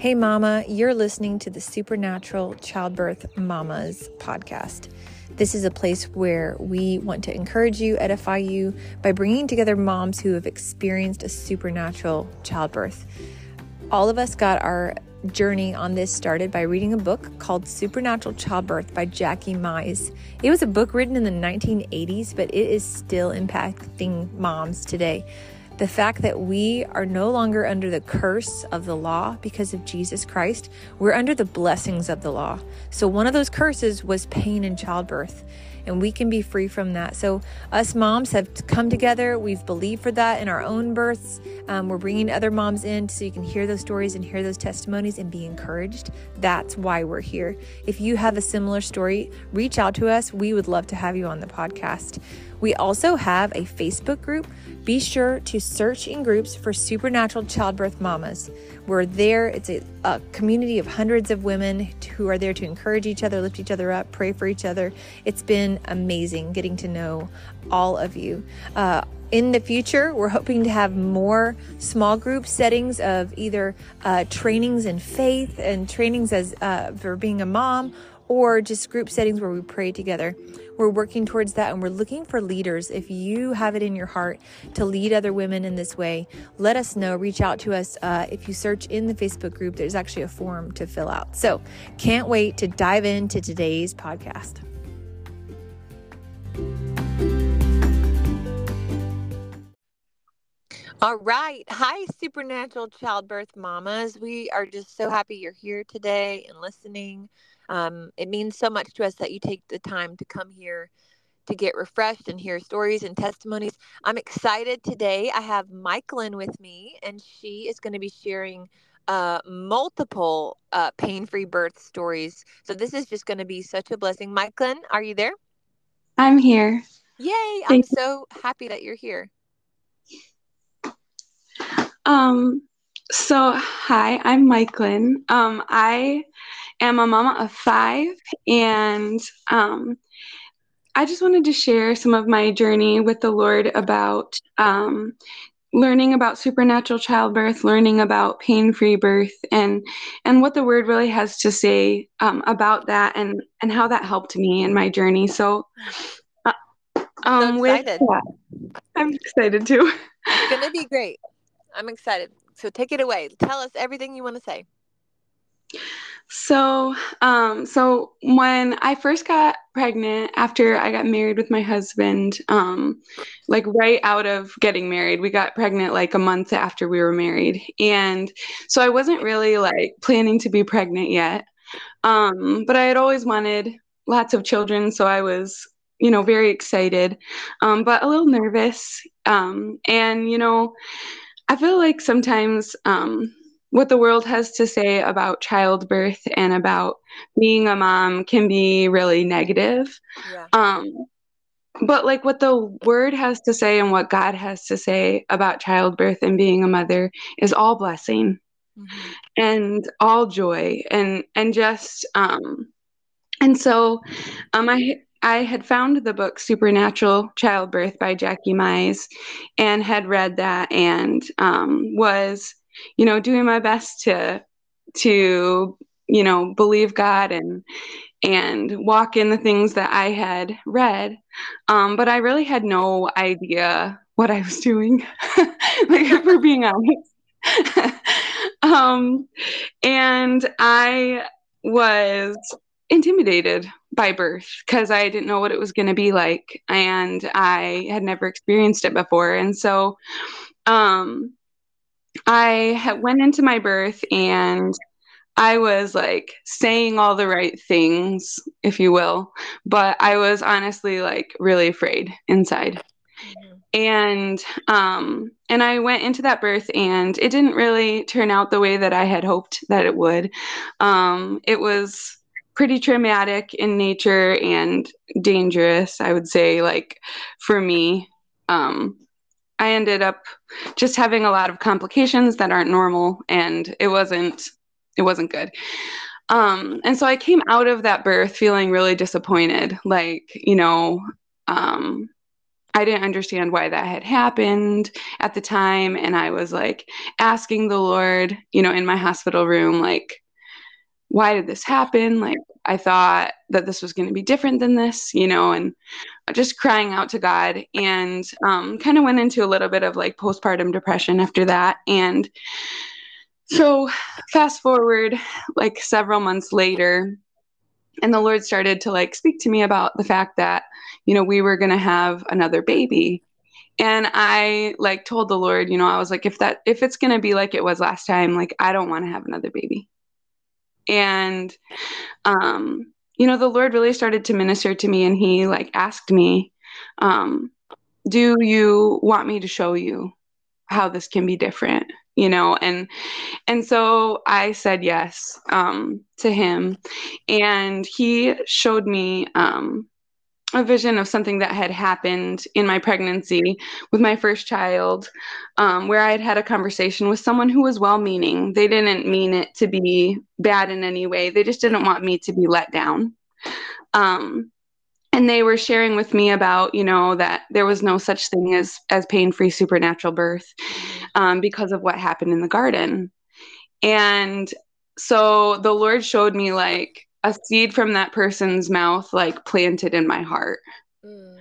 Hey, Mama, you're listening to the Supernatural Childbirth Mamas podcast. This is a place where we want to encourage you, edify you by bringing together moms who have experienced a supernatural childbirth. All of us got our journey on this started by reading a book called Supernatural Childbirth by Jackie Mize. It was a book written in the 1980s, but it is still impacting moms today the fact that we are no longer under the curse of the law because of Jesus Christ, we're under the blessings of the law. So, one of those curses was pain in childbirth and we can be free from that. So, us moms have come together. We've believed for that in our own births. Um, we're bringing other moms in so you can hear those stories and hear those testimonies and be encouraged. That's why we're here. If you have a similar story, reach out to us. We would love to have you on the podcast. We also have a Facebook group. Be sure to search in groups for Supernatural Childbirth Mamas. We're there. It's a, a, community of hundreds of women who are there to encourage each other, lift each other up, pray for each other. It's been amazing getting to know all of you. Uh, in the future, we're hoping to have more small group settings of either uh, trainings in faith and trainings as uh, for being a mom or just group settings where we pray together. We're working towards that and we're looking for leaders. If you have it in your heart to lead other women in this way, let us know. Reach out to us. Uh, if you search in the Facebook group, there's actually a form to fill out. So, can't wait to dive into today's podcast. All right. Hi, Supernatural Childbirth Mamas. We are just so happy you're here today and listening. Um, it means so much to us that you take the time to come here to get refreshed and hear stories and testimonies. I'm excited today. I have Michelyn with me, and she is going to be sharing uh, multiple uh, pain free birth stories. So, this is just going to be such a blessing. Michelyn, are you there? I'm here. Yay! Thank I'm so happy that you're here. Um, so hi, I'm Michelyn. Um, I am a mama of five, and um, I just wanted to share some of my journey with the Lord about um, learning about supernatural childbirth, learning about pain-free birth, and and what the Word really has to say um, about that, and and how that helped me in my journey. So. Uh, um, so excited. With I'm excited too. It's gonna be great. I'm excited. So take it away. Tell us everything you want to say. So, um, so when I first got pregnant after I got married with my husband, um, like right out of getting married, we got pregnant like a month after we were married, and so I wasn't really like planning to be pregnant yet. Um, but I had always wanted lots of children, so I was, you know, very excited, um, but a little nervous. Um, and you know, I feel like sometimes um, what the world has to say about childbirth and about being a mom can be really negative. Yeah. Um, but like what the word has to say and what God has to say about childbirth and being a mother is all blessing mm-hmm. and all joy and and just um and so um I I had found the book Supernatural Childbirth by Jackie Mize and had read that and um, was you know, doing my best to to you know believe God and and walk in the things that I had read. Um, but I really had no idea what I was doing, like for being honest. um, and I was intimidated by birth because I didn't know what it was going to be like, and I had never experienced it before. And so, um, I went into my birth and I was like saying all the right things, if you will, but I was honestly like really afraid inside. Mm-hmm. And um and I went into that birth and it didn't really turn out the way that I had hoped that it would. Um it was pretty traumatic in nature and dangerous, I would say like for me. Um I ended up just having a lot of complications that aren't normal and it wasn't it wasn't good. Um, and so I came out of that birth feeling really disappointed. Like, you know, um, I didn't understand why that had happened at the time. And I was like asking the Lord, you know, in my hospital room, like, why did this happen? Like, I thought that this was going to be different than this, you know, and just crying out to God and um, kind of went into a little bit of like postpartum depression after that. And so, fast forward like several months later, and the Lord started to like speak to me about the fact that, you know, we were going to have another baby. And I like told the Lord, you know, I was like, if that, if it's going to be like it was last time, like, I don't want to have another baby. And, um, you know, the Lord really started to minister to me and he like asked me, um, do you want me to show you how this can be different? you know and and so i said yes um, to him and he showed me um, a vision of something that had happened in my pregnancy with my first child um, where i had had a conversation with someone who was well meaning they didn't mean it to be bad in any way. They just didn't want me to be let down. Um, and they were sharing with me about you know that there was no such thing as as pain-free supernatural birth um, because of what happened in the garden. And so the lord showed me like a seed from that person's mouth like planted in my heart mm.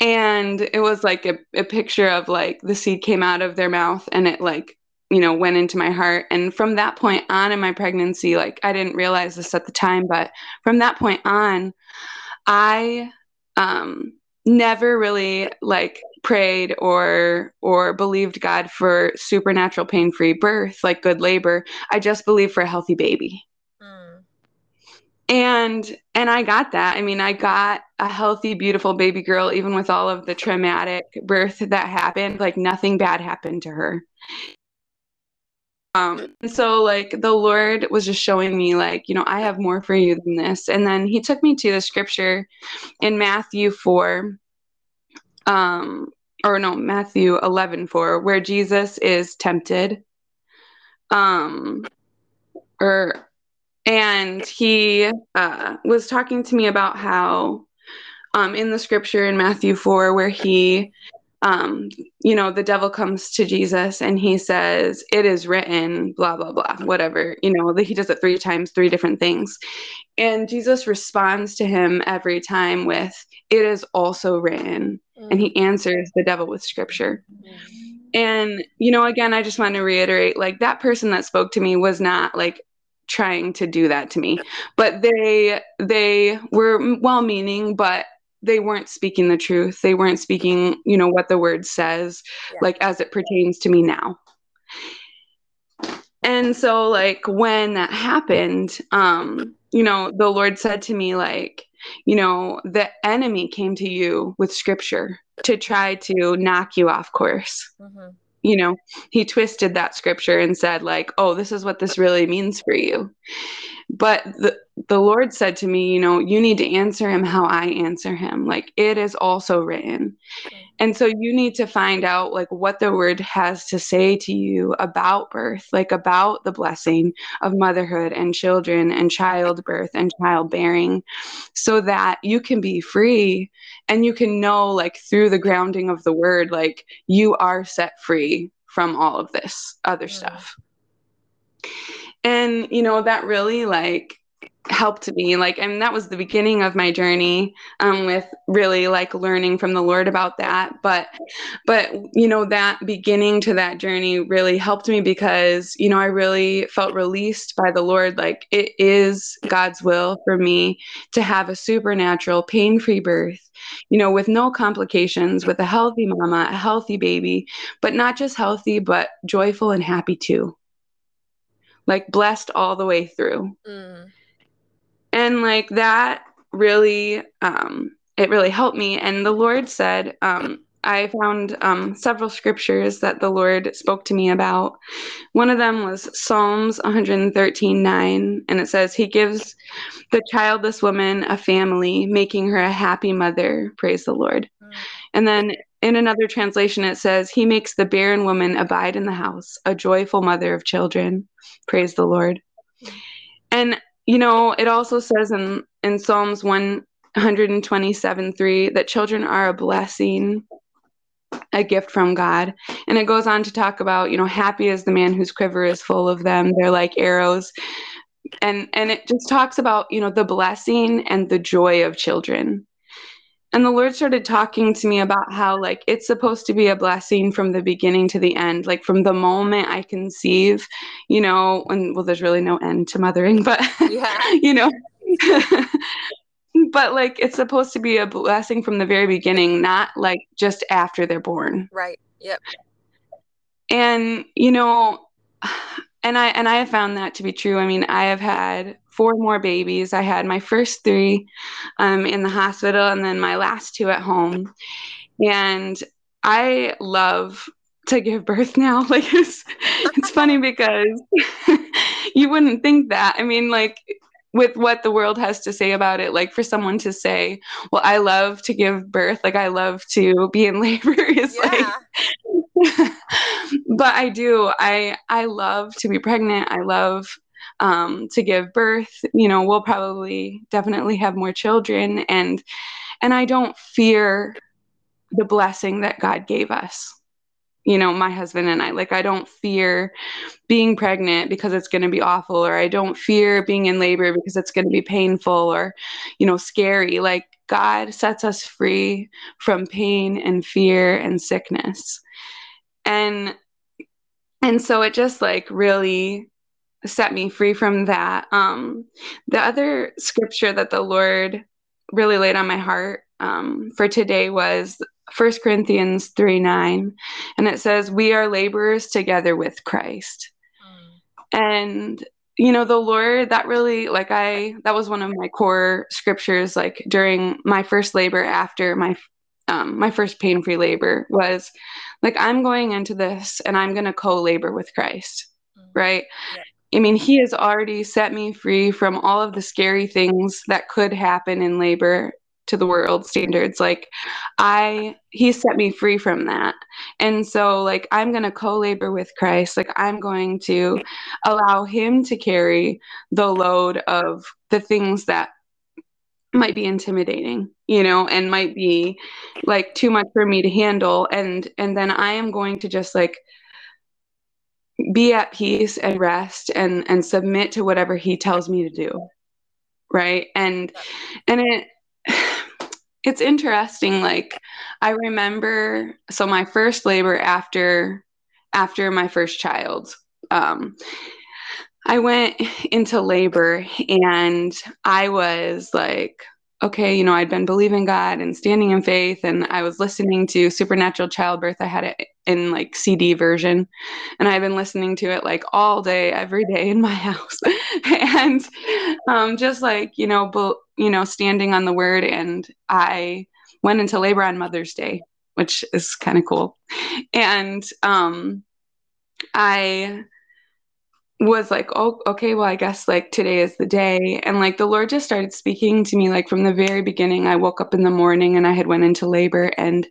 and it was like a, a picture of like the seed came out of their mouth and it like you know went into my heart and from that point on in my pregnancy like i didn't realize this at the time but from that point on I um, never really like prayed or or believed God for supernatural pain-free birth, like good labor. I just believed for a healthy baby. And and I got that. I mean, I got a healthy, beautiful baby girl, even with all of the traumatic birth that happened. Like nothing bad happened to her. Um, and so like the Lord was just showing me like, you know, I have more for you than this. And then he took me to the scripture in Matthew 4, um, or no, Matthew 11, 4, where Jesus is tempted. Um, or, and he uh, was talking to me about how um, in the scripture in Matthew 4, where he um, you know, the devil comes to Jesus and he says, It is written, blah, blah, blah, whatever. You know, he does it three times, three different things. And Jesus responds to him every time with, It is also written. Mm. And he answers the devil with scripture. Mm. And, you know, again, I just want to reiterate like that person that spoke to me was not like trying to do that to me but they they were well meaning but they weren't speaking the truth. They weren't speaking, you know, what the word says, yeah. like as it pertains to me now. And so, like, when that happened, um, you know, the Lord said to me, like, you know, the enemy came to you with scripture to try to knock you off course. Mm-hmm. You know, he twisted that scripture and said, like, oh, this is what this really means for you. But the, the Lord said to me, you know, you need to answer him how I answer him. Like it is also written. And so you need to find out like what the word has to say to you about birth, like about the blessing of motherhood and children and childbirth and childbearing so that you can be free and you can know like through the grounding of the word like you are set free from all of this other mm. stuff and you know that really like helped me like and that was the beginning of my journey um, with really like learning from the lord about that. But but you know that beginning to that journey really helped me because you know i really felt released by the lord. Like it is god's will for me to have a supernatural pain-free birth you know with no complications with a healthy mama a healthy baby but not just healthy but joyful and happy too like blessed all the way through. Mm. And like that really um it really helped me and the Lord said um I found um, several scriptures that the Lord spoke to me about. One of them was Psalms 113 9, and it says, He gives the childless woman a family, making her a happy mother. Praise the Lord. Mm. And then in another translation, it says, He makes the barren woman abide in the house, a joyful mother of children. Praise the Lord. And, you know, it also says in, in Psalms 127 3 that children are a blessing a gift from God. And it goes on to talk about, you know, happy is the man whose quiver is full of them. They're like arrows. And and it just talks about, you know, the blessing and the joy of children. And the Lord started talking to me about how like it's supposed to be a blessing from the beginning to the end, like from the moment I conceive, you know, and well there's really no end to mothering, but yeah. you know, but like it's supposed to be a blessing from the very beginning, not like just after they're born. Right. Yep. And you know, and I and I have found that to be true. I mean, I have had four more babies. I had my first three um, in the hospital, and then my last two at home. And I love to give birth now. Like it's it's funny because you wouldn't think that. I mean, like with what the world has to say about it like for someone to say well i love to give birth like i love to be in labor is yeah. like but i do i i love to be pregnant i love um, to give birth you know we'll probably definitely have more children and and i don't fear the blessing that god gave us you know, my husband and I. Like, I don't fear being pregnant because it's going to be awful, or I don't fear being in labor because it's going to be painful or, you know, scary. Like, God sets us free from pain and fear and sickness. And, and so it just like really set me free from that. Um, the other scripture that the Lord really laid on my heart um, for today was First Corinthians 3 9, and it says, We are laborers together with Christ. Mm. And, you know, the Lord, that really, like, I, that was one of my core scriptures, like, during my first labor after my, um, my first pain free labor was like, I'm going into this and I'm going to co labor with Christ, mm. right? Yeah. I mean, he has already set me free from all of the scary things that could happen in labor to the world standards like i he set me free from that. And so like i'm going to co-labor with christ. Like i'm going to allow him to carry the load of the things that might be intimidating you know and might be like too much for me to handle. And and then i am going to just like be at peace and rest and and submit to whatever he tells me to do. Right? And and it it's interesting like i remember so my first labor after after my first child um, i went into labor and i was like okay you know i'd been believing god and standing in faith and i was listening to supernatural childbirth i had it in like cd version and i've been listening to it like all day every day in my house and um, just like you know you know, standing on the word. And I went into labor on Mother's Day, which is kind of cool. And um, I was like, oh, okay, well, I guess like today is the day. And like the Lord just started speaking to me like from the very beginning. I woke up in the morning and I had went into labor and,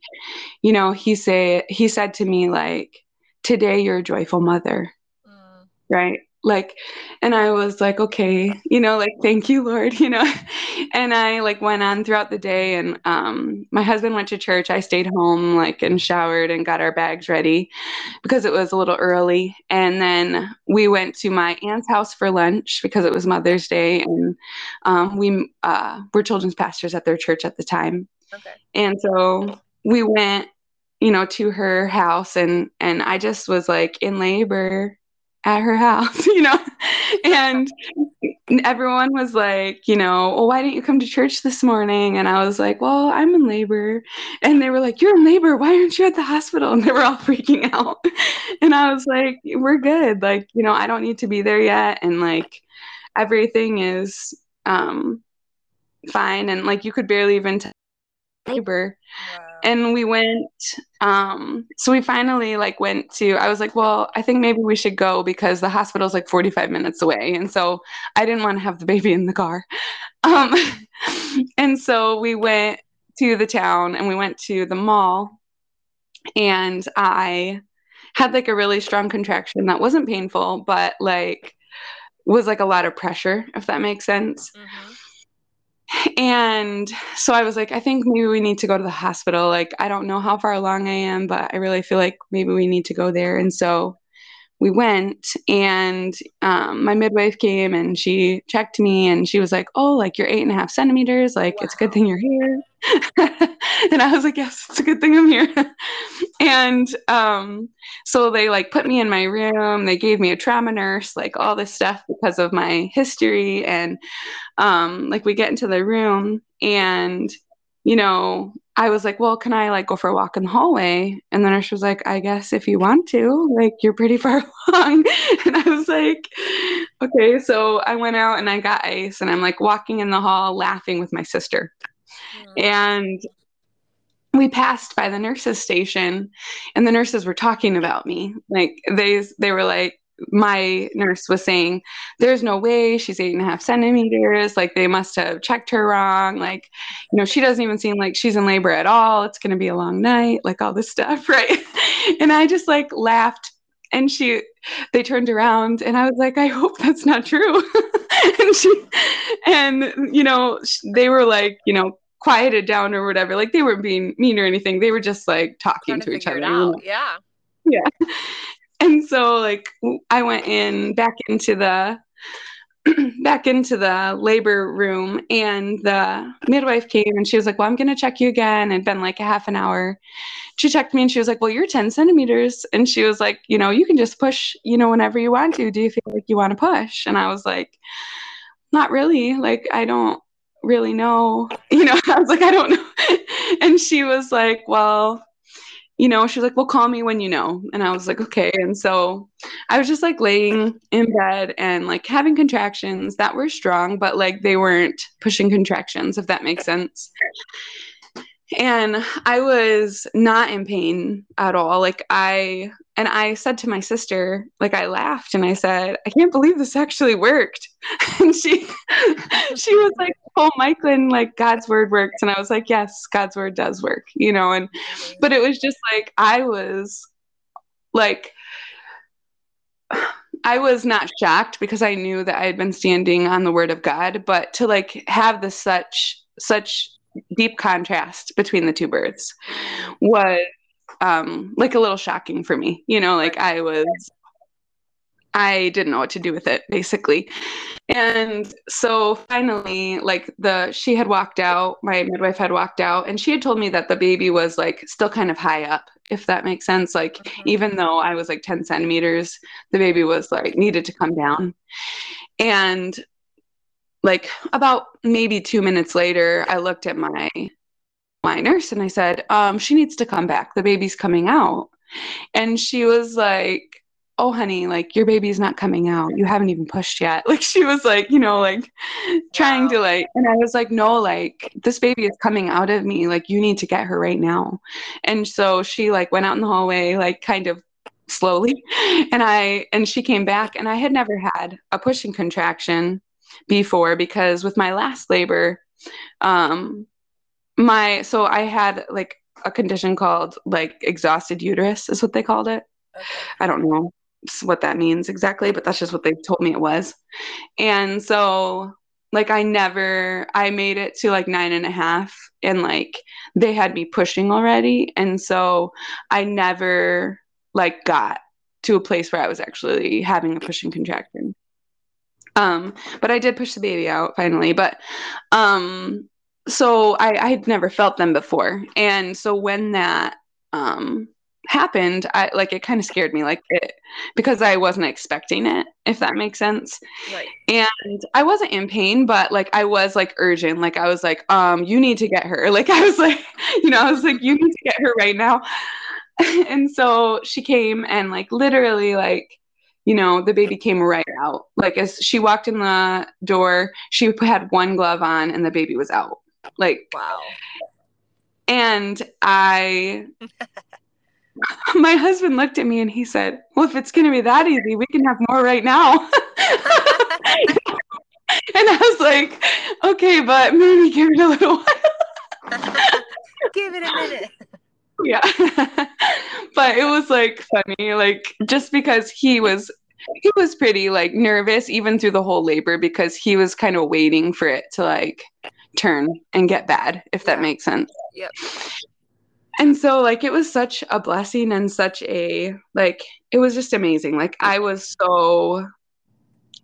you know, he say he said to me like, today you're a joyful mother. Mm. Right like and i was like okay you know like thank you lord you know and i like went on throughout the day and um my husband went to church. I stayed home like and showered and got our bags ready because it was a little early. And then we went to my aunt's house for lunch because it was mother's day and um, we uh, were children's pastors at their church at the time. Okay. and so we went you know to her house and and i just was like in labor at her house, you know? And everyone was like, you know, well, why didn't you come to church this morning? And I was like, well, I'm in labor. And they were like, you're in labor. Why aren't you at the hospital? And they were all freaking out. And I was like, we're good. Like, you know, I don't need to be there yet. And like, everything is um, fine. And like, you could barely even tell labor. And we went um so we finally like went to i was like well i think maybe we should go because the hospital's like 45 minutes away. And so i didn't want to have the baby in the car. Um and so we went to the town and we went to the mall. And i had like a really strong contraction that wasn't painful but like was like a lot of pressure if that makes sense. Mm-hmm And so I was like, I think maybe we need to go to the hospital. Like, I don't know how far along I am, but I really feel like maybe we need to go there. And so we went, and um, my midwife came and she checked me and she was like, Oh, like you're eight and a half centimeters. Like, wow. it's a good thing you're here. and I was like, Yes, it's a good thing I'm here. and um, so they like put me in my room. They gave me a trauma nurse, like all this stuff because of my history. And um, like we get into the room and you know, I was like, well, can I like go for a walk in the hallway? And the nurse was like, I guess if you want to, like you're pretty far along. and I was like, okay. So I went out and I got ice and I'm like walking in the hall laughing with my sister. Mm. And we passed by the nurses station and the nurses were talking about me. Like they they were like, my nurse was saying, There's no way she's eight and a half centimeters. Like, they must have checked her wrong. Like, you know, she doesn't even seem like she's in labor at all. It's going to be a long night, like all this stuff. Right. and I just like laughed. And she, they turned around and I was like, I hope that's not true. and she, and, you know, they were like, you know, quieted down or whatever. Like, they weren't being mean or anything. They were just like talking to, to each other. Yeah. Yeah and so like I went in back into the back into the labor room and the midwife came and she was like, Well, I'm gonna check you again. It'd been like a half an hour. She checked me and she was like, Well, you're 10 centimeters. And she was like, you know, you can just push, you know, whenever you want to. Do you feel like you want to push? And I was like, Not really. Like I don't really know. You know, I was like, I don't know. and she was like, Well, you know, she's like, well, call me when you know. And I was like, okay. And so I was just like laying in bed and like having contractions that were strong, but like they weren't pushing contractions, if that makes sense. And I was not in pain at all. Like I and I said to my sister, like I laughed and I said, I can't believe this actually worked. and she she was like, Oh, Michelyn, like God's word works. And I was like, Yes, God's word does work, you know, and mm-hmm. but it was just like I was like I was not shocked because I knew that I had been standing on the word of God, but to like have the such such deep contrast between the two birds was um, like a little shocking for me. You know, like I was, I didn't know what to do with it basically. And so finally, like the, she had walked out, my midwife had walked out, and she had told me that the baby was like still kind of high up, if that makes sense. Like, mm-hmm. even though I was like 10 centimeters, the baby was like needed to come down. And like about maybe two minutes later, I looked at my my nurse and I said, um, she needs to come back. The baby's coming out. And she was like, Oh, honey, like your baby's not coming out. You haven't even pushed yet. Like she was like, you know, like trying wow. to like, and I was like, no, like this baby is coming out of me. Like you need to get her right now. And so she like went out in the hallway, like kind of slowly. And I, and she came back and I had never had a pushing contraction before because with my last labor, um, my so I had like a condition called like exhausted uterus is what they called it. Okay. I don't know what that means exactly, but that's just what they told me it was. And so like I never I made it to like nine and a half and like they had me pushing already. And so I never like got to a place where I was actually having a pushing contraction. Um, but I did push the baby out finally. But um, so I, I had never felt them before, and so when that um happened, I like it kind of scared me, like it because I wasn't expecting it, if that makes sense. Right. And I wasn't in pain, but like I was like urgent, like I was like, um, you need to get her. Like I was like, you know, I was like, you need to get her right now. and so she came and like literally like you know, the baby came right out. Like as she walked in the door, she had one glove on and the baby was out. Like wow. And I my husband looked at me and he said, "Well, if it's going to be that easy, we can have more right now." and I was like, "Okay, but maybe give it a little while." give it a minute yeah but it was like funny like just because he was he was pretty like nervous even through the whole labor because he was kind of waiting for it to like turn and get bad, if that makes sense. Yep. And so like it was such a blessing and such a like it was just amazing. Like I was so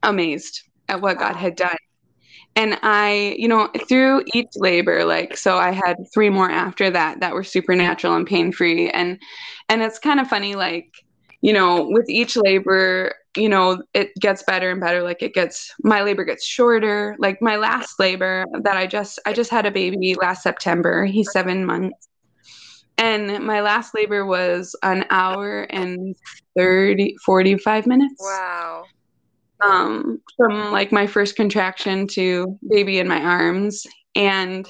amazed at what God had done. And I, you know, through each labor, like so I had three more after that that were supernatural and pain-free and and it's kind of funny like, you know, with each labor, you know, it gets better and better like it gets my labor gets shorter. Like my last labor that I just I just had a baby last September. He's 7 months. And my last labor was an hour and 30 45 minutes Wow. um, from like my first contraction to baby in my arms. And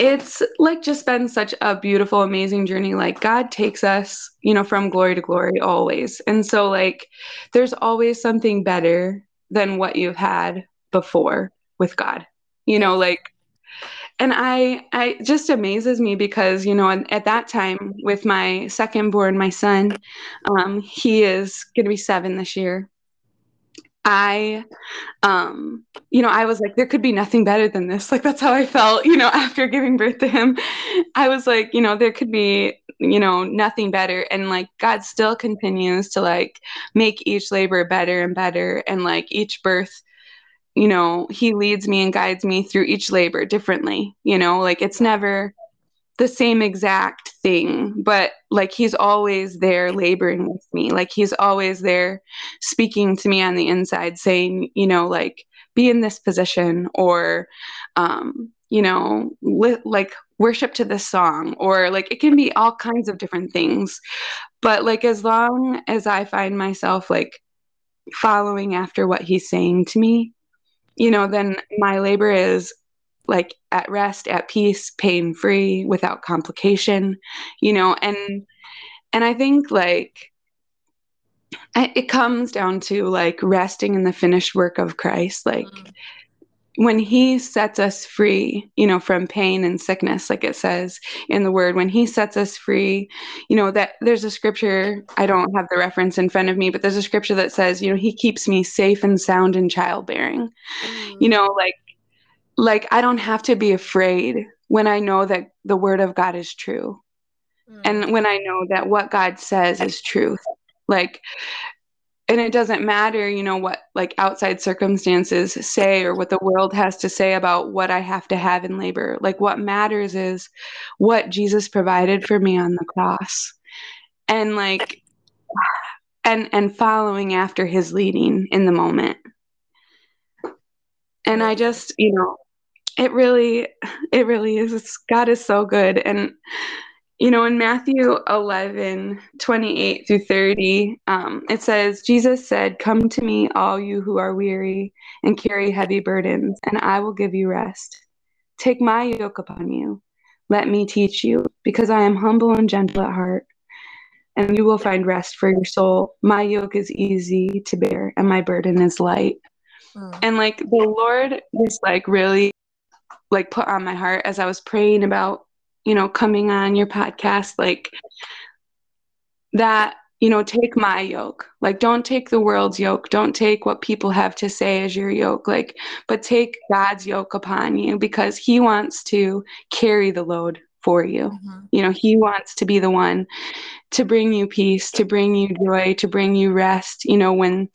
it's like just been such a beautiful, amazing journey. Like God takes us, you know, from glory to glory always. And so, like, there's always something better than what you've had before with God, you know, like. And I, I just amazes me because you know at, at that time with my second born, my son, um, he is going to be seven this year. I um you know I was like there could be nothing better than this. Like that's how I felt you know after giving birth to him. I was like you know there could be you know nothing better. And like God still continues to like make each labor better and better. And like each birth you know he leads me and guides me through each labor differently you know? Like it's never the same exact thing, but like he's always there laboring with me. Like he's always there speaking to me on the inside, saying, you know, like be in this position or, um, you know, li- like worship to this song or like it can be all kinds of different things. But like as long as I find myself like following after what he's saying to me, you know, then my labor is like at rest at peace pain free without complication you know and and i think like I, it comes down to like resting in the finished work of christ like Mm. when he sets us free you know from pain and sickness like it says in the word when he sets us free you know that there's a scripture i don't have the reference in front of me but there's a scripture that says you know he keeps me safe and sound in childbearing Mm. you know like like i don't have to be afraid when i know that the word of god is true. Mm. and when i know that what god says is truth. Like and it doesn't matter you know what like outside circumstances say or what the world has to say about what i have to have in labor. Like what matters is what jesus provided for me on the cross. And like and and following after his leading in the moment and i just you know it really it really is It's- god is so good. And you know in matthew 11 28 through 30 um, it says jesus said come to me all you who are weary and carry heavy burdens and i will give you rest. Take my yoke upon you. Let me teach you because i am humble and gentle at heart and you will find rest for your soul. My yoke is easy to bear and my burden is light Mm. and like the lord just like really like put on my heart as i was praying about you know coming on your podcast like that you know take my yoke like don't take the world's yoke don't take what people have to say as your yoke like but take god's yoke upon you because he wants to carry the load for you Mhm. you know he wants to be the one to bring you peace to bring you joy to bring you rest you know when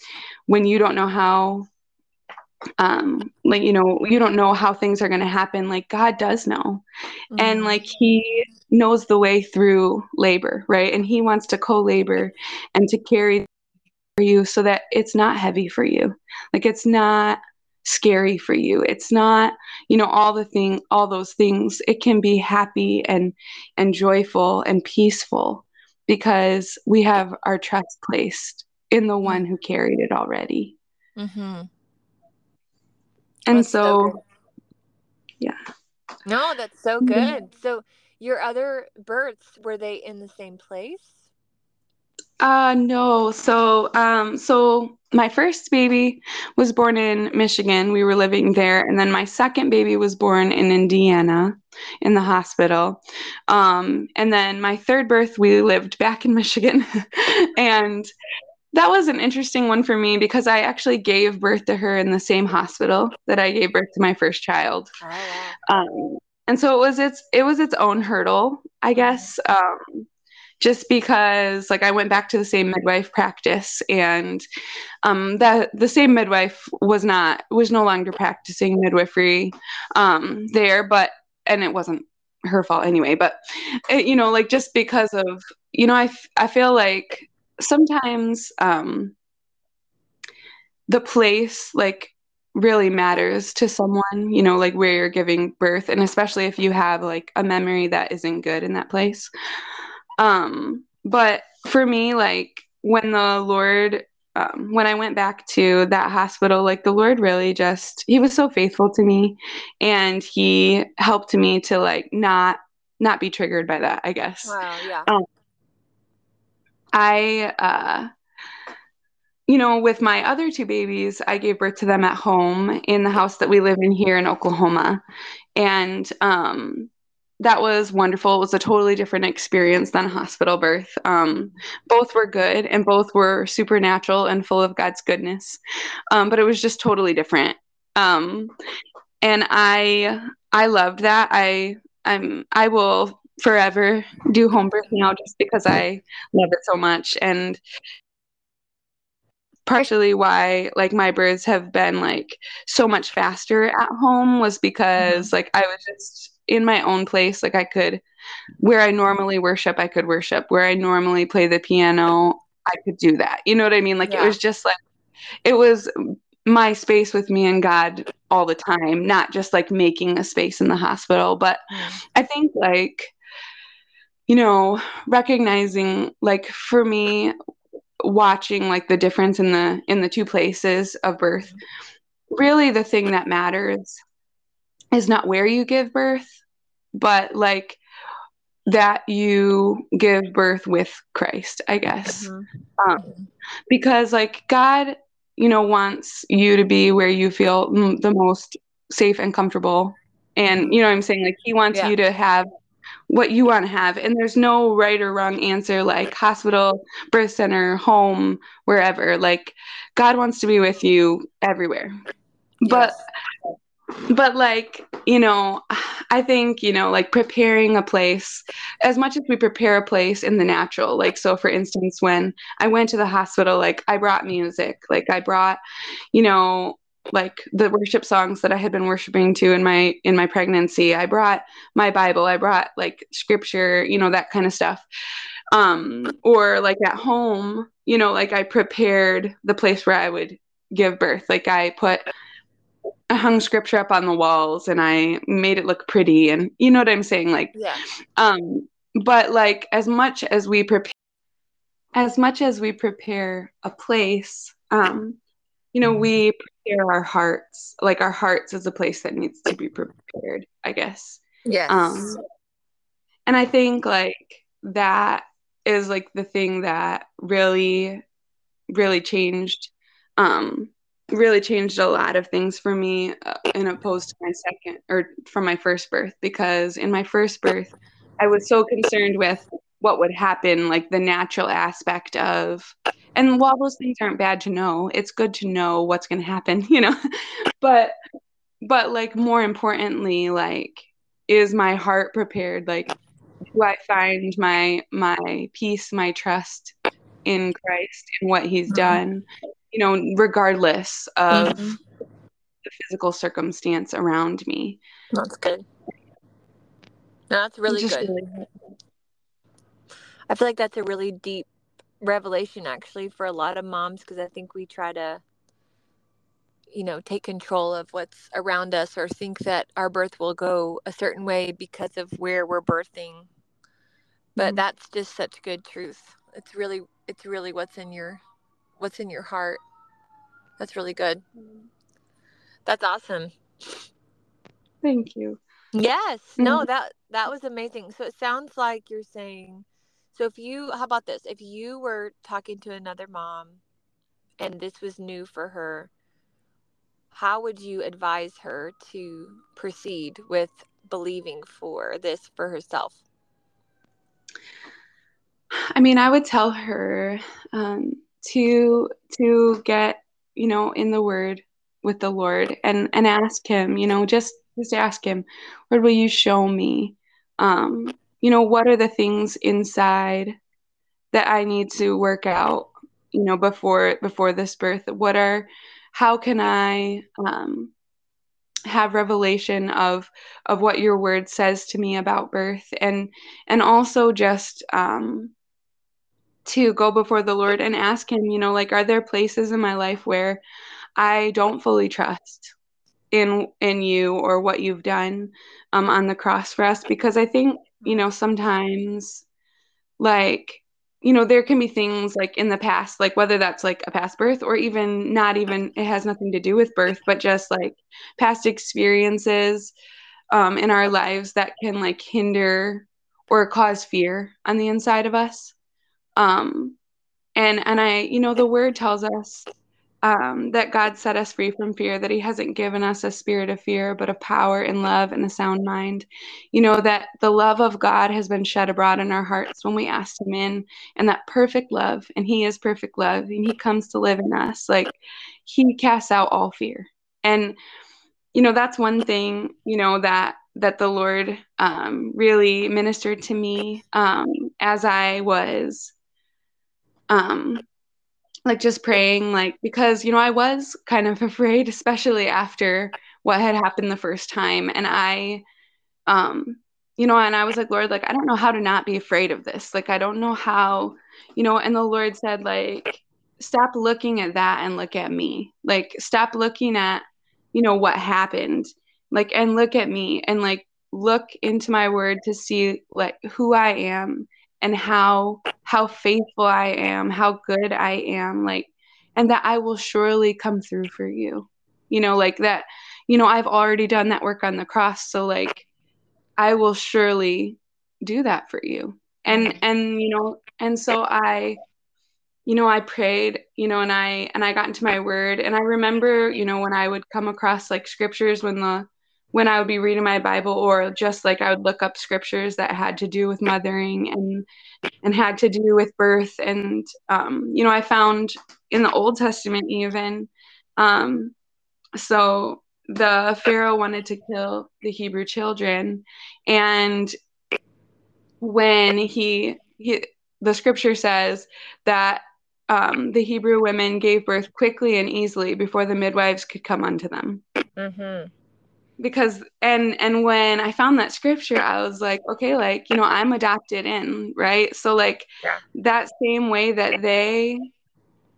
when you don't know how um like you know you don't know how things are going to happen like god does know. And Mhm. like he knows the way through labor right? And he wants to co-labor and to carry for you so that it's not heavy for you. Like it's not scary for you. It's not you know all the thing all those things. It can be happy and and joyful and peaceful because we have our trust placed in the one who carried it already. Mhm. And That's so so yeah. No, that's so Mhm. good. So your other births were they in the same place? Uh no. So um so my first baby was born in Michigan. We were living there and then my second baby was born in Indiana in the hospital. Um and then my third birth we lived back in Michigan. and that was an interesting one for me because I actually gave birth to her in the same hospital that I gave birth to my first child. Oh, wow. um, and so it was its it was its own hurdle, I guess. Um, just because like I went back to the same midwife practice and um, that the same midwife was not was no longer practicing midwifery um, there, but and it wasn't her fault anyway. But it, you know, like just because of you know, I, f- I feel like sometimes um, the place like really matters to someone, you know, like where you're giving birth, and especially if you have like a memory that isn't good in that place. Um, but for me, like when the Lord, um, when I went back to that hospital, like the Lord really just, He was so faithful to me, and He helped me to like not not be triggered by that. I guess. Wow. Yeah. Um, I, uh, you know, with my other two babies, I gave birth to them at home in the house that we live in here in Oklahoma, and um, that was wonderful. It was a totally different experience than a hospital birth. Um, both were good and both were supernatural and full of God's goodness. Um, but it was just totally different. Um, and I I loved that. I I'm I will forever do home birth now just because I love it so much. And partially why like my births have been like so much faster at home was because mm-hmm. like I was just in my own place like i could where i normally worship i could worship where i normally play the piano i could do that you know what i mean like yeah. it was just like it was my space with me and god all the time not just like making a space in the hospital but mm. i think like you know recognizing like for me watching like the difference in the in the two places of birth really the thing that matters is not where you give birth, but like that you give birth with Christ, I guess. Mm-hmm. Um, because like God, you know, wants you to be where you feel m- the most safe and comfortable. And you know what I'm saying? Like he wants yeah. you to have what you want to have. And there's no right or wrong answer like hospital, birth center, home, wherever. Like God wants to be with you everywhere. Yes. But but like you know i think you know like preparing a place as much as we prepare a place in the natural like so for instance when i went to the hospital like i brought music like i brought you know like the worship songs that i had been worshiping to in my in my pregnancy. I brought my bible i brought like scripture you know that kind of stuff. Um or like at home you know like i prepared the place where i would give birth. Like i put I hung scripture up on the walls and I made it look pretty and you know what I'm saying? Like yeah. um but like as much as we prepare as much as we prepare a place um you know we prepare our hearts like our hearts is a place that needs to be prepared I guess. Yes. Um and I think like that is like the thing that really really changed um really changed a lot of things for me uh, in opposed to my second or from my first birth because in my first birth i was so concerned with what would happen like the natural aspect of and while those things aren't bad to know it's good to know what's going to happen you know but but like more importantly like is my heart prepared like do i find my my peace my trust in christ and what he's mm-hmm. done you know, regardless of mm-hmm. the physical circumstance around me. That's good. No, that's really good. Really I feel like that's a really deep revelation actually for a lot of moms because I think we try to you know take control of what's around us or think that our birth will go a certain way because of where we're birthing. But mm-hmm. that's just such good truth. It's really it's really what's in your what's in your heart. That's really good. That's awesome. Thank you. Yes. No, mm-hmm. that that was amazing. So it sounds like you're saying so if you how about this? If you were talking to another mom and this was new for her, how would you advise her to proceed with believing for this for herself? I mean, I would tell her um, to to get you know in the word with the lord and and ask him you know just just ask him lord will you show me um you know what are the things inside that i need to work out you know before before this birth what are how can i um have revelation of of what your word says to me about birth and and also just um to go before the Lord and ask Him, you know, like, are there places in my life where I don't fully trust in in you or what you've done um, on the cross for us? Because I think, you know, sometimes, like, you know, there can be things like in the past, like whether that's like a past birth or even not even, it has nothing to do with birth, but just like past experiences um, in our lives that can like hinder or cause fear on the inside of us. Um, and and I, you know, the word tells us um, that God set us free from fear, that He hasn't given us a spirit of fear, but of power and love and a sound mind. You know, that the love of God has been shed abroad in our hearts when we asked Him in, and that perfect love, and He is perfect love, and He comes to live in us. Like He casts out all fear. And, you know, that's one thing, you know, that that the Lord um, really ministered to me um, as I was um like just praying like because you know I was kind of afraid especially after what had happened the first time. And I um you know and I was like Lord like I don't know how to not be afraid of this. Like I don't know how you know and the Lord said like stop looking at that and look at me. Like stop looking at you know what happened. Like and look at me and like look into my word to see like who I am and how how faithful I am, how good I am, like and that I will surely come through for you. You know, like that, you know, I've already done that work on the cross, so like I will surely do that for you. And and you know, and so I you know, I prayed, you know, and I and I got into my word and I remember, you know, when I would come across like scriptures when the when I would be reading my Bible or just like I would look up scriptures that had to do with mothering and and had to do with birth. And um, you know I found in the Old Testament even um, so the Pharaoh wanted to kill the Hebrew children. And when he, he the scripture says that um, the Hebrew women gave birth quickly and easily before the midwives could come unto them. Mm-hmm because and and when i found that scripture i was like okay like you know i'm adopted in right? So like yeah. that same way that they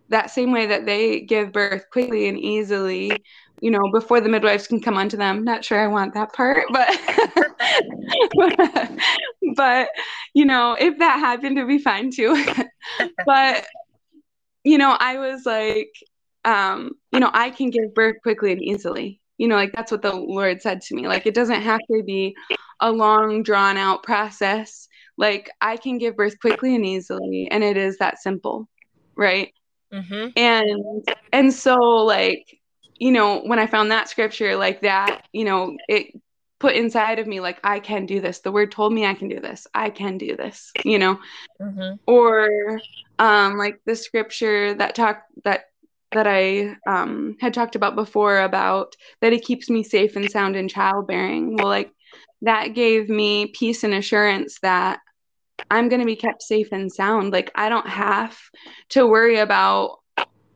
that same way that they give birth quickly and easily you know before the midwives can come onto them. Not sure i want that part but but you know if that happened to be fine too. But you know i was like um you know i can give birth quickly and easily you know like that's what the lord said to me like it doesn't have to be a long drawn out process. Like i can give birth quickly and easily and it is that simple right? Mm-hmm. and and so like you know when i found that scripture like that you know it put inside of me like i can do this. The word told me i can do this. I can do this you know? Mm-hmm. or um like the scripture that talk that that I um, had talked about before about that it keeps me safe and sound in childbearing. Well, like that gave me peace and assurance that I'm going to be kept safe and sound. Like I don't have to worry about,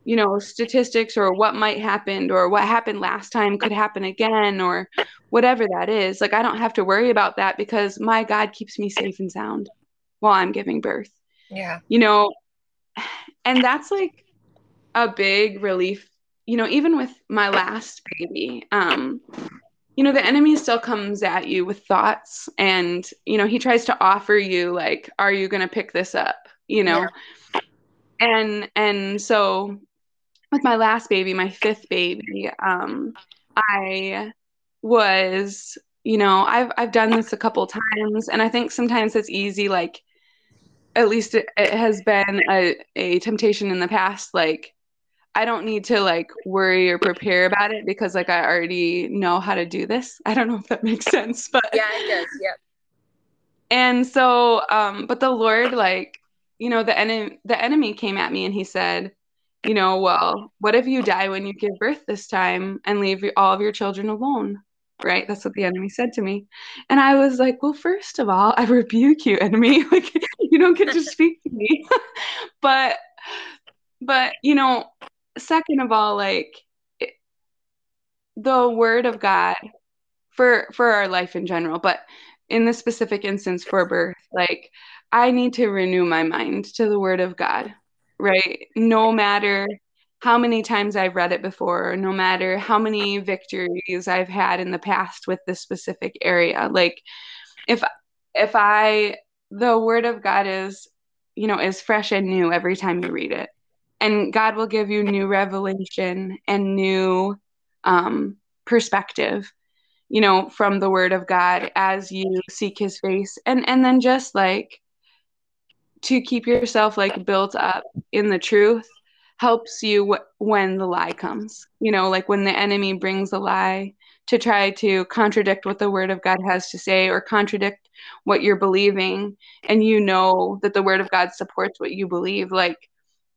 you know, statistics or what might happen or what happened last time could happen again or whatever that is. Like I don't have to worry about that because my God keeps me safe and sound while I'm giving birth. Yeah. You know, and that's like a big relief you know even with my last baby um you know the enemy still comes at you with thoughts and you know he tries to offer you like are you going to pick this up you know yeah. and and so with my last baby my fifth baby um i was you know i've i've done this a couple times and i think sometimes it's easy like at least it, it has been a, a temptation in the past like I don't need to like worry or prepare about it because like I already know how to do this. I don't know if that makes sense, but yeah, it does. Yep. And so, um, but the Lord, like, you know, the enemy, the enemy came at me and he said, you know, well, what if you die when you give birth this time and leave all of your children alone? Right? That's what the enemy said to me. And I was like, well, first of all, I rebuke you, enemy. Like, you don't get to speak to me. but, but, you know, second of all, like, the word of God for for our life in general, but in the specific instance for birth, like I need to renew my mind to the word of God, right? No matter how many times I've read it before, no matter how many victories I've had in the past with this specific area. Like if if I the word of God is, you know, is fresh and new every time you read it. And God will give you new revelation and new um, perspective you know from the word of god as you seek his face. And and then just like to keep yourself like built up in the truth helps you w- when the lie comes you know like when the enemy brings a lie to try to contradict what the word of god has to say or contradict what you're believing. And you know that the word of god supports what you believe. Like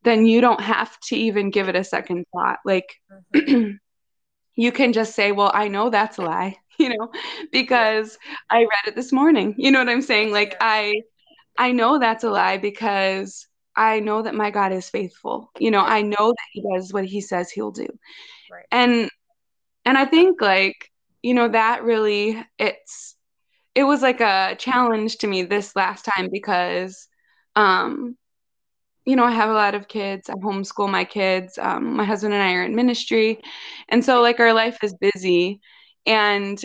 then you don't have to even give it a second thought like mm-hmm. you can just say well i know that's a lie you know, because. I read it this morning. You know what I'm saying? Like yeah. I I know that's a lie because I know that my God is faithful. You know, I know that he does what he says he'll do. Right. And and I think like, you know, that really it's it was like a challenge to me this last time because um you know, I have a lot of kids. I homeschool my kids. Um, my husband and I are in ministry. And so, like, our life is busy and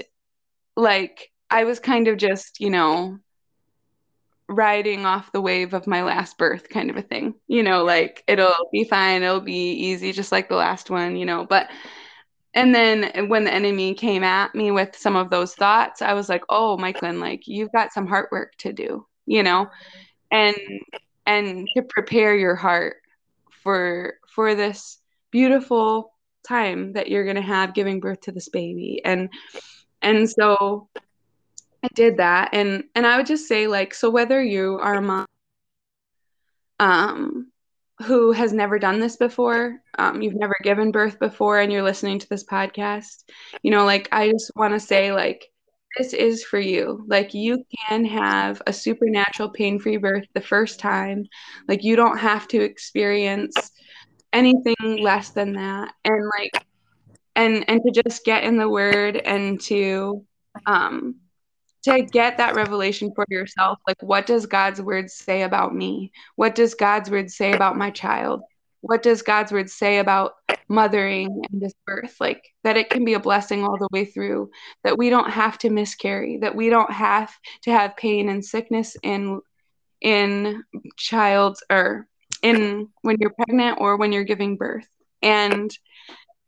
like I was kind of just, you know, riding off the wave of my last birth kind of a thing. You know, like it'll be fine, it'll be easy just like the last one, you know, but and then when the enemy came at me with some of those thoughts, I was like, "Oh, Michelyn, like you've got some heart work to do." You know? And and to prepare your heart for for this beautiful time that you're going to have giving birth to this baby. And and so i did that. And and i would just say like so whether you are a mom um who has never done this before um, you've never given birth before and you're listening to this podcast you know like i just want to say like this is for you. Like you can have a supernatural pain-free birth the first time. Like you don't have to experience anything less than that. And like and and to just get in the word and to um to get that revelation for yourself like what does god's word say about me? What does god's word say about my child what does god's word say about mothering and this birth like that it can be a blessing all the way through that we don't have to miscarry that we don't have to have pain and sickness in in child's or in when you're pregnant or when you're giving birth. And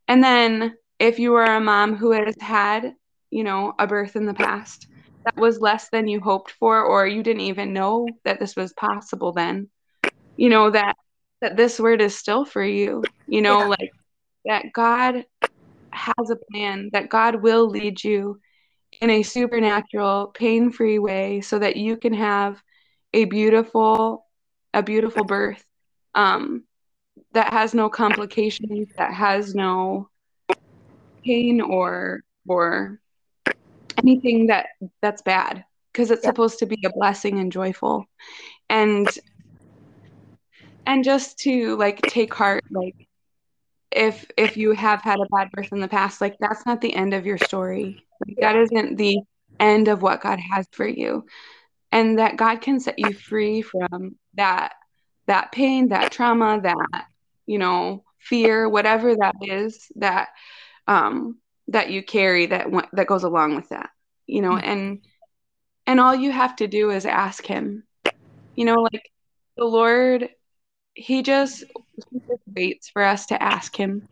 and then if you are a mom who has had, you know, a birth in the past that was less than you hoped for or you didn't even know that this was possible then, you know that that this word is still for you. You know, yeah. like that God has a plan, that God will lead you in a supernatural, pain-free way so that you can have a beautiful a beautiful birth um, that has no complications, that has no pain or or anything that that's bad because it's yeah. supposed to be a blessing and joyful and and just to like take heart like if if you have had a bad birth in the past like that's not the end of your story. Like, that isn't the end of what god has for you. And that god can set you free from that that pain, that trauma, that you know fear, whatever that is that um, that you carry that that goes along with that, you know, and and all you have to do is ask Him, you know, like the Lord, He just, he just waits for us to ask Him.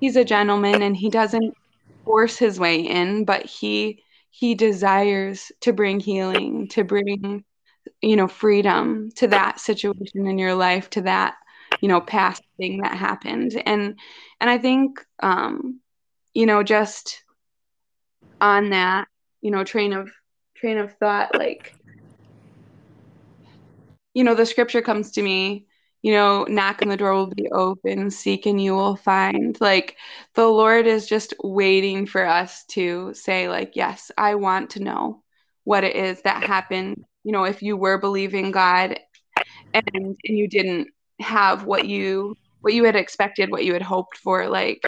He's a gentleman, and He doesn't force His way in, but He he desires to bring healing, to bring you know freedom to that situation in your life to that you know past thing that happened and and i think um you know just on that you know train of train of thought like you know the scripture comes to me you know, knock and the door will be open, seek and you will find. Like the Lord is just waiting for us to say, like, yes, I want to know what it is that happened. You know, if you were believing God and, and you didn't have what you what you had expected, what you had hoped for, like,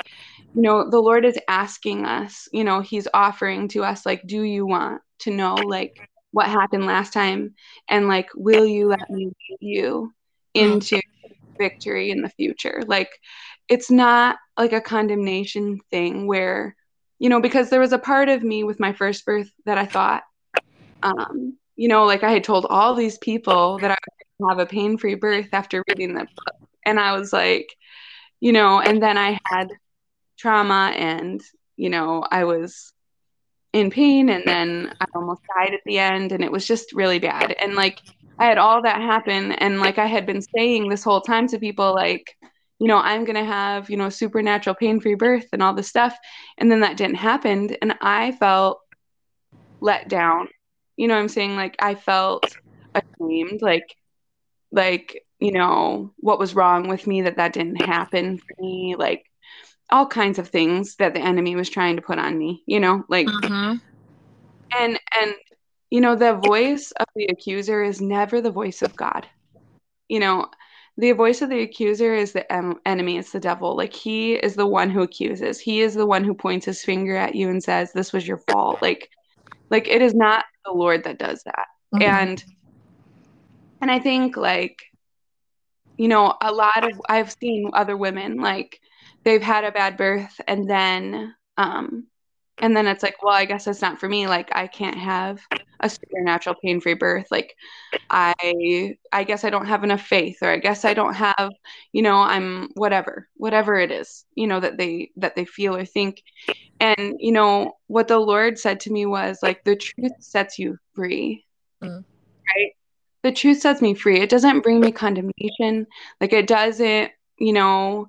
you know, the Lord is asking us, you know, He's offering to us, like, do you want to know, like, what happened last time? And, like, will you let me lead you into victory in the future? Like, it's not like a condemnation thing where, you know, because there was a part of me with my first birth that I thought, um, you know, like I had told all these people that I would have a pain free birth after reading the book. And I was like, you know, and then I had trauma and, you know, I was in pain and then I almost died at the end and it was just really bad. And like I had all that happen and like I had been saying this whole time to people like, you know, I'm going to have, you know, supernatural pain-free birth and all this stuff and then that didn't happen and I felt let down. You know I'm saying? Like I felt ashamed like like, you know, what was wrong with me that that didn't happen for me like all kinds of things that the enemy was trying to put on me, you know, like mm-hmm. and and you know the voice of the accuser is never the voice of God. You know, the voice of the accuser is the em- enemy, it's the devil. Like he is the one who accuses. He is the one who points his finger at you and says this was your fault. Like like it is not the Lord that does that. Mm-hmm. And and I think like you know, a lot of I've seen other women like they've had a bad birth and then um and then it's like well i guess it's not for me. Like i can't have a supernatural pain-free birth. Like i i guess i don't have enough faith or i guess i don't have you know i'm whatever whatever it is you know that they that they feel or think. And you know what the lord said to me was like the truth sets you free. Mm. right? The truth sets me free. It doesn't bring me condemnation. Like it doesn't you know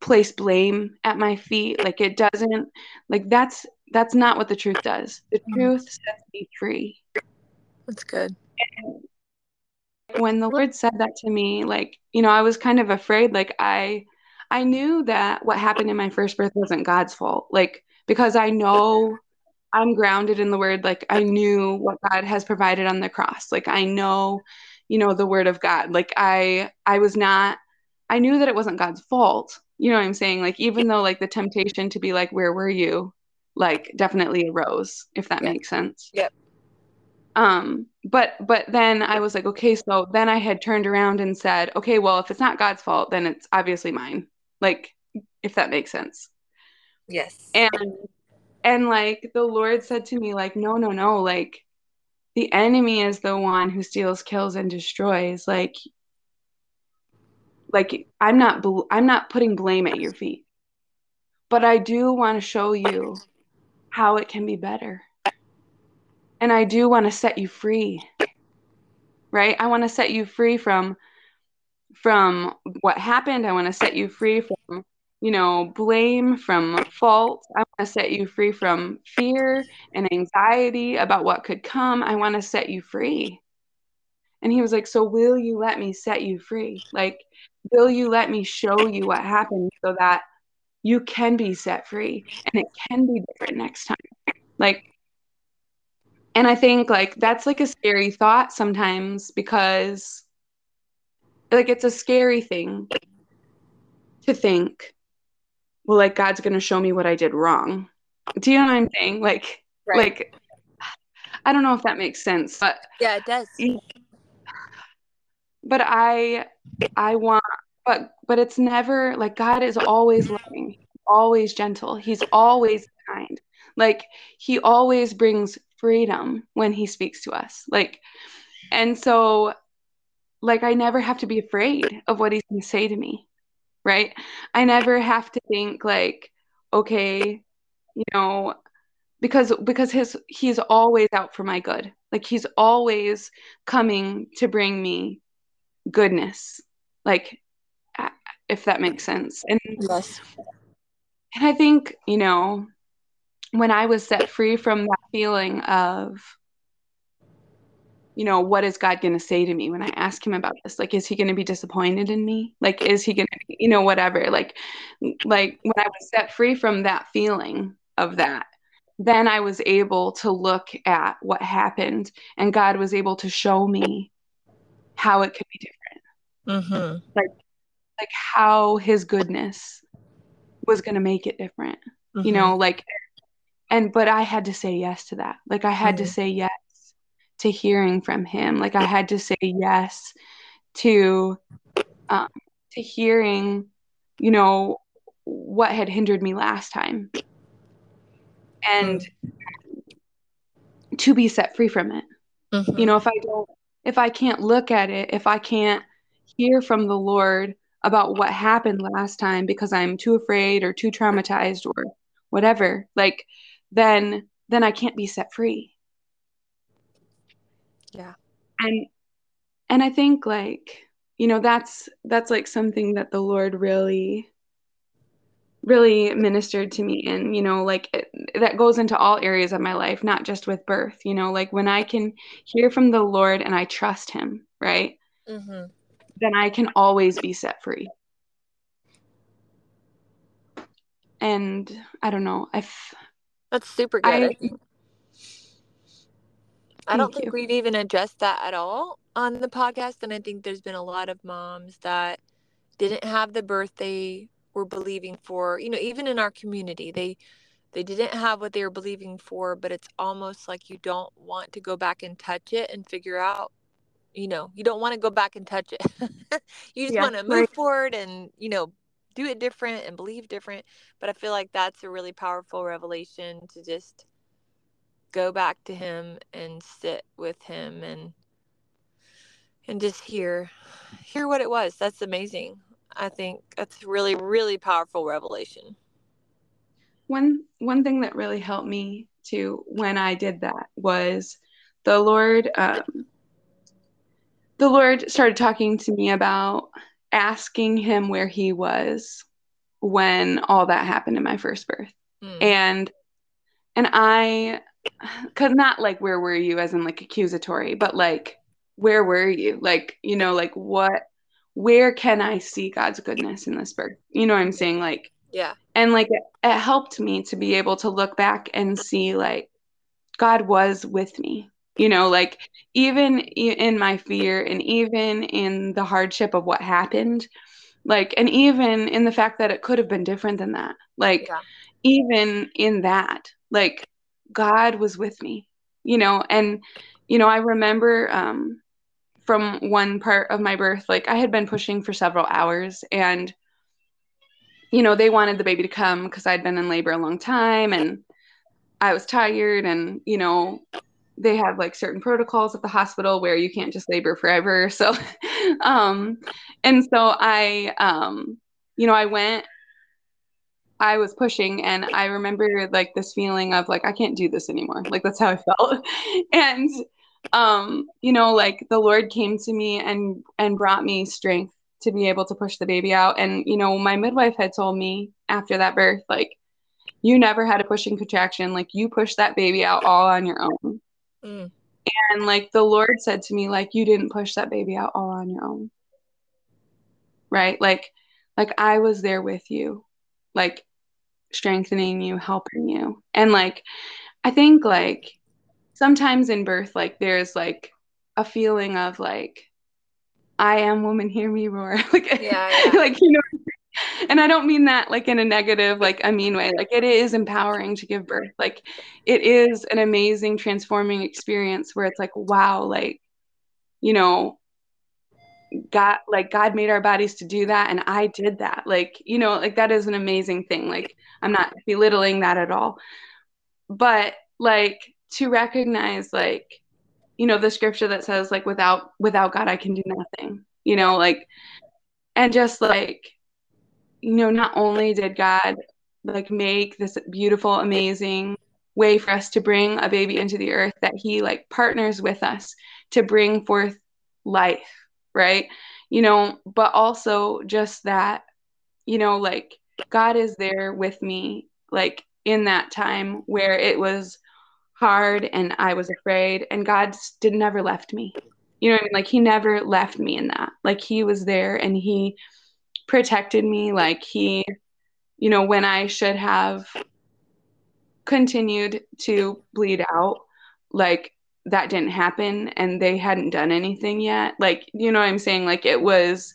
place blame at my feet. Like it doesn't like that's that's not what the truth does. The mm-hmm. truth sets me free. That's good. And when the lord said that to me like you know i was kind of afraid. Like i i knew that what happened in my first birth wasn't god's fault. Like because i know i'm grounded in the word. Like i knew what god has provided on the cross. Like i know you know the word of god. Like i i was not i knew that it wasn't god's fault you know what I'm saying? Like even though like the temptation to be like, where were you? Like definitely arose, if that makes sense. Yep. Um, but but then I was like, okay, so then I had turned around and said, okay, well, if it's not God's fault, then it's obviously mine. Like, if that makes sense. Yes. And and like the Lord said to me, like, no, no, no, like the enemy is the one who steals, kills, and destroys. Like like i'm not bl- i'm not putting blame at your feet. But i do want to show you how it can be better. And i do want to set you free right? I want to set you free from from what happened. I want to set you free from you know blame from fault. I want to set you free from fear and anxiety about what could come. I want to set you free. And he was like so will you let me set you free? Like will you let me show you what happened so that you can be set free and it can be different next time? Like and i think like that's like a scary thought sometimes because like it's a scary thing to think well like god's going to show me what i did wrong. Do you know what i'm saying? Like right. like i don't know if that makes sense but yeah it does but i i want but but it's never like god is always loving. Always gentle. He's always kind. Like he always brings freedom when he speaks to us. Like and so like i never have to be afraid of what he's going to say to me right? I never have to think like okay you know because because his he's always out for my good. Like he's always coming to bring me goodness like if that makes sense. And yes. And I think, you know, when I was set free from that feeling of you know, what is God going to say to me when I ask him about this? Like, is he going to be disappointed in me? Like, is he going to, you know, whatever. Like, like when I was set free from that feeling of that, then I was able to look at what happened, and God was able to show me how it could be different. Mm-hmm. Like, like how His goodness was going to make it different. Mm-hmm. You know, like, and but I had to say yes to that. Like, I had mm-hmm. to say yes to hearing from him. Like I had to say yes to um, to hearing, you know, what had hindered me last time, and mm-hmm. to be set free from it. Mm-hmm. You know, if I don't, if I can't look at it, if I can't hear from the Lord about what happened last time because I'm too afraid or too traumatized or whatever, like then then I can't be set free. Yeah. And and I think like, you know, that's that's like something that the Lord really really ministered to me and you know like it, that goes into all areas of my life not just with birth you know like when i can hear from the lord and i trust him right mm-hmm. then i can always be set free and i don't know i that's super good I, I don't think we've even addressed that at all on the podcast. And I think there's been a lot of moms that didn't have the birth they were believing for. You know, even in our community, they they didn't have what they were believing for, but it's almost like you don't want to go back and touch it and figure out, you know, you don't want to go back and touch it. you just yeah, want to move right. forward and, you know, do it different and believe different. But I feel like that's a really powerful revelation to just go back to him and sit with him and and just hear hear what it was that's amazing i think that's really really powerful revelation. One one thing that really helped me too when i did that was the lord um, the lord started talking to me about asking him where he was when all that happened in my first birth. Mm. and and i because not like where were you as in like accusatory but like where were you? Like you know like what where can i see god's goodness in this birth you know what i'm saying? Like yeah. and like it, it helped me to be able to look back and see like god was with me you know? Like even in my fear and even in the hardship of what happened like and even in the fact that it could have been different than that like yeah. even in that like God was with me, you know, and, you know, I remember um, from one part of my birth, like I had been pushing for several hours and, you know, they wanted the baby to come because I'd been in labor a long time and I was tired and, you know, they have like certain protocols at the hospital where you can't just labor forever. So, um, and so I, um, you know, I went I was pushing and I remember like this feeling of like I can't do this anymore. Like that's how I felt. and um you know like the Lord came to me and and brought me strength to be able to push the baby out and you know my midwife had told me after that birth like you never had a pushing contraction like you pushed that baby out all on your own. Mm. And like the Lord said to me like you didn't push that baby out all on your own. Right? Like like I was there with you. Like strengthening you, helping you. And like I think like sometimes in birth like there's like a feeling of like I am woman hear me roar. like yeah, yeah. like you know and I don't mean that like in a negative, like a mean way. Like it is empowering to give birth. Like it is an amazing transforming experience where it's like, wow, like, you know, God like God made our bodies to do that and I did that. Like, you know, like that is an amazing thing. Like I'm not belittling that at all. But like to recognize like you know the scripture that says like without without God I can do nothing. You know, like and just like you know not only did God like make this beautiful amazing way for us to bring a baby into the earth that he like partners with us to bring forth life right? You know, but also just that, you know, like God is there with me, like in that time where it was hard and I was afraid and God did never left me. You know what I mean? Like he never left me in that. Like he was there and he protected me like he you know when I should have continued to bleed out like that didn't happen and they hadn't done anything yet. Like you know what I'm saying? Like it was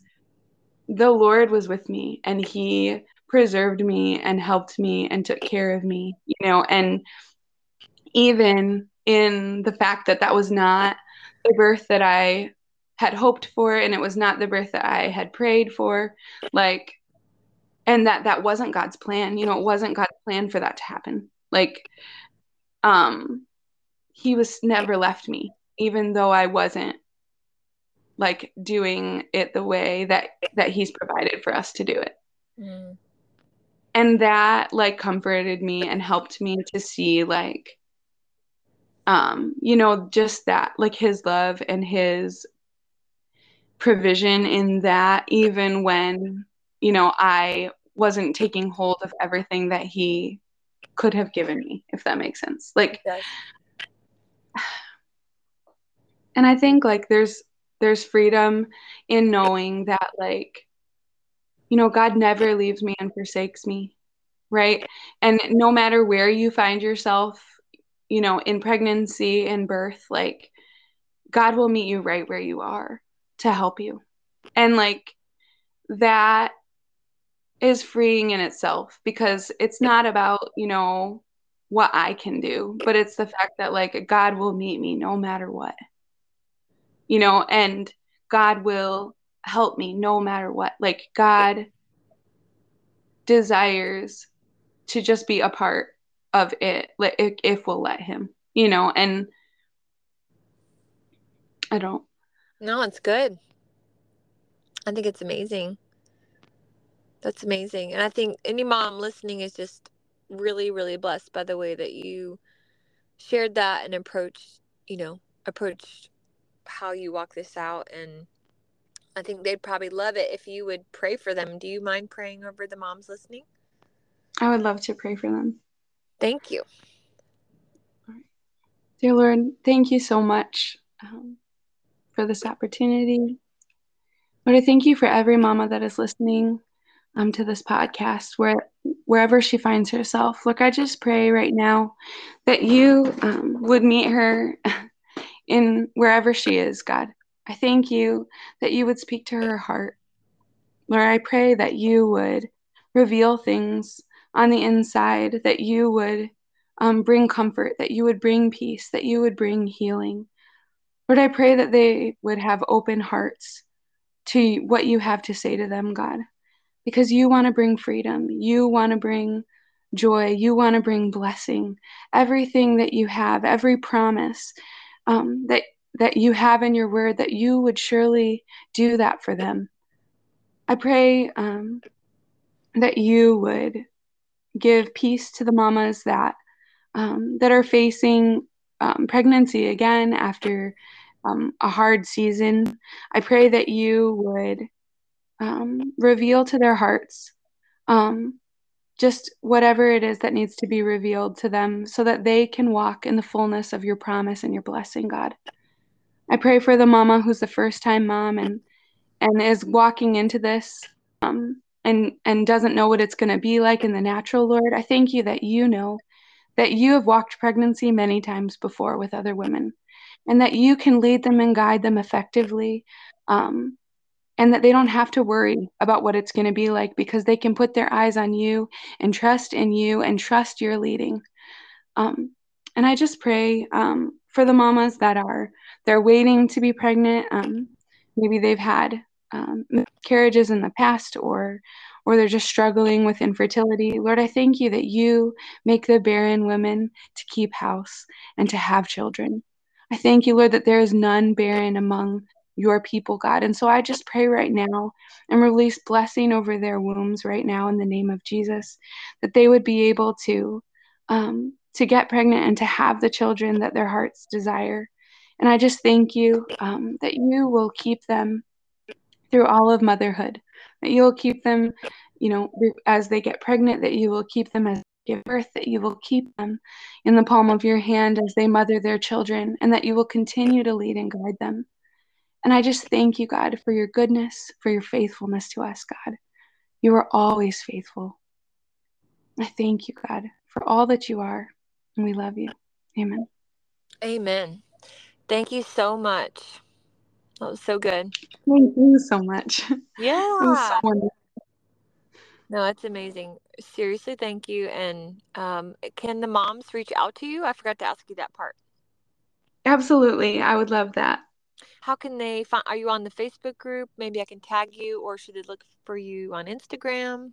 the Lord was with me and he preserved me and helped me and took care of me, you know, and even in the fact that that was not the birth that I had hoped for and it was not the birth that I had prayed for like and that that wasn't God's plan. You know it wasn't God's plan for that to happen. Like um he was never left me even though I wasn't like doing it the way that that he's provided for us to do it. Mm. and that like comforted me and helped me to see like um, you know, just that, like his love and his provision in that, even when, you know, I wasn't taking hold of everything that he could have given me, if that makes sense. Like, and I think like there's, there's freedom in knowing that, like, you know, God never leaves me and forsakes me, right? And no matter where you find yourself you know, in pregnancy and birth, like God will meet you right where you are to help you. And like that is freeing in itself because it's not about, you know, what I can do, but it's the fact that like God will meet me no matter what. You know, and God will help me no matter what. Like God desires to just be a part of it if we'll let him you know and i don't. No it's good. I think it's amazing. That's amazing. And i think any mom listening is just really really blessed by the way that you shared that and approached you know approached how you walk this out. And i think they'd probably love it if you would pray for them. Do you mind praying over the moms listening? I would love to pray for them Thank you. Dear Lord, thank you so much um, for this opportunity. Lord, I thank you for every mama that is listening um, to this podcast, where wherever she finds herself. Look, I just pray right now that you um, would meet her in wherever she is, God. I thank you that you would speak to her heart. Lord, I pray that you would reveal things on the inside, that you would um, bring comfort, that you would bring peace, that you would bring healing. Lord, I pray that they would have open hearts to what you have to say to them, God, because you want to bring freedom. You want to bring joy. You want to bring blessing. Everything that you have, every promise um, that that you have in your word, that you would surely do that for them. I pray um, that you would give peace to the mamas that um, that are facing um, pregnancy again after um, a hard season. I pray that you would um, reveal to their hearts um, just whatever it is that needs to be revealed to them so that they can walk in the fullness of your promise and your blessing, God. I pray for the mama who's the first time mom and and is walking into this um, and and doesn't know what it's going to be like in the natural lord i thank you that you know that you have walked pregnancy many times before with other women and that you can lead them and guide them effectively um, and that they don't have to worry about what it's going to be like because they can put their eyes on you and trust in you and trust your leading. Um, and i just pray um, for the mamas that are they're waiting to be pregnant um, maybe they've had um, miscarriages in the past or or they're just struggling with infertility. Lord, I thank you that you make the barren women to keep house and to have children. I thank you, Lord, that there is none barren among your people, God. And so I just pray right now and release blessing over their wombs right now in the name of Jesus, that they would be able to um, to get pregnant and to have the children that their hearts desire. And I just thank you um, that you will keep them through all of motherhood, that you will keep them, you know, as they get pregnant, that you will keep them as give birth, that you will keep them in the palm of your hand as they mother their children, and that you will continue to lead and guide them. And I just thank you, God, for your goodness, for your faithfulness to us, God. You are always faithful. I thank you, God, for all that you are, and we love you. Amen. Amen. Thank you so much. That was so good. Thank you so much. Yeah. So no, it's amazing. Seriously, thank you. And um, can the moms reach out to you? I forgot to ask you that part. Absolutely. I would love that. How can they find? Are you on the Facebook group? Maybe I can tag you, or should they look for you on Instagram?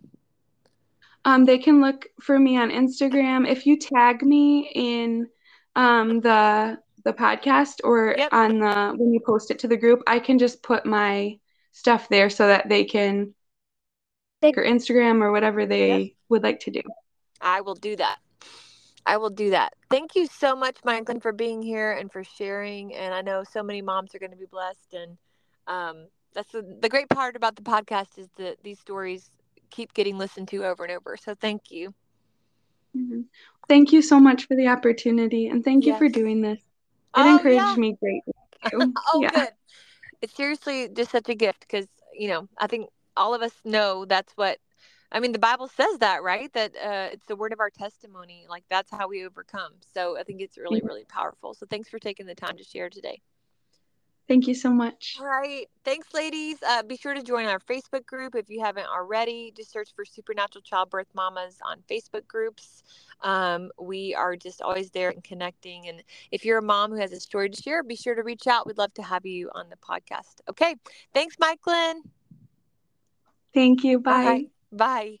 Um, they can look for me on Instagram. If you tag me in um, the the podcast or yep. on the when you post it to the group, I can just put my stuff there so that they can take or Instagram or whatever they yep. would like to do. I will do that. I will do that. Thank you so much, Michelyn, for being here and for sharing. And I know so many moms are going to be blessed. And um, that's the, the great part about the podcast is that these stories keep getting listened to over and over. So thank you. Mm-hmm. Thank you so much for the opportunity. And thank yes. you for doing this. It oh, encouraged yeah. me greatly. oh, yeah. good. It's seriously just such a gift because, you know, I think all of us know that's what I mean, the Bible says that, right? That uh, it's the word of our testimony. Like that's how we overcome. So I think it's really, really powerful. So thanks for taking the time to share today. Thank you so much. All right. Thanks, ladies. Uh, be sure to join our Facebook group if you haven't already. Just search for Supernatural Childbirth Mamas on Facebook groups. Um, we are just always there and connecting. And if you're a mom who has a story to share, be sure to reach out. We'd love to have you on the podcast. Okay. Thanks, Michelyn. Thank you. Bye. Bye.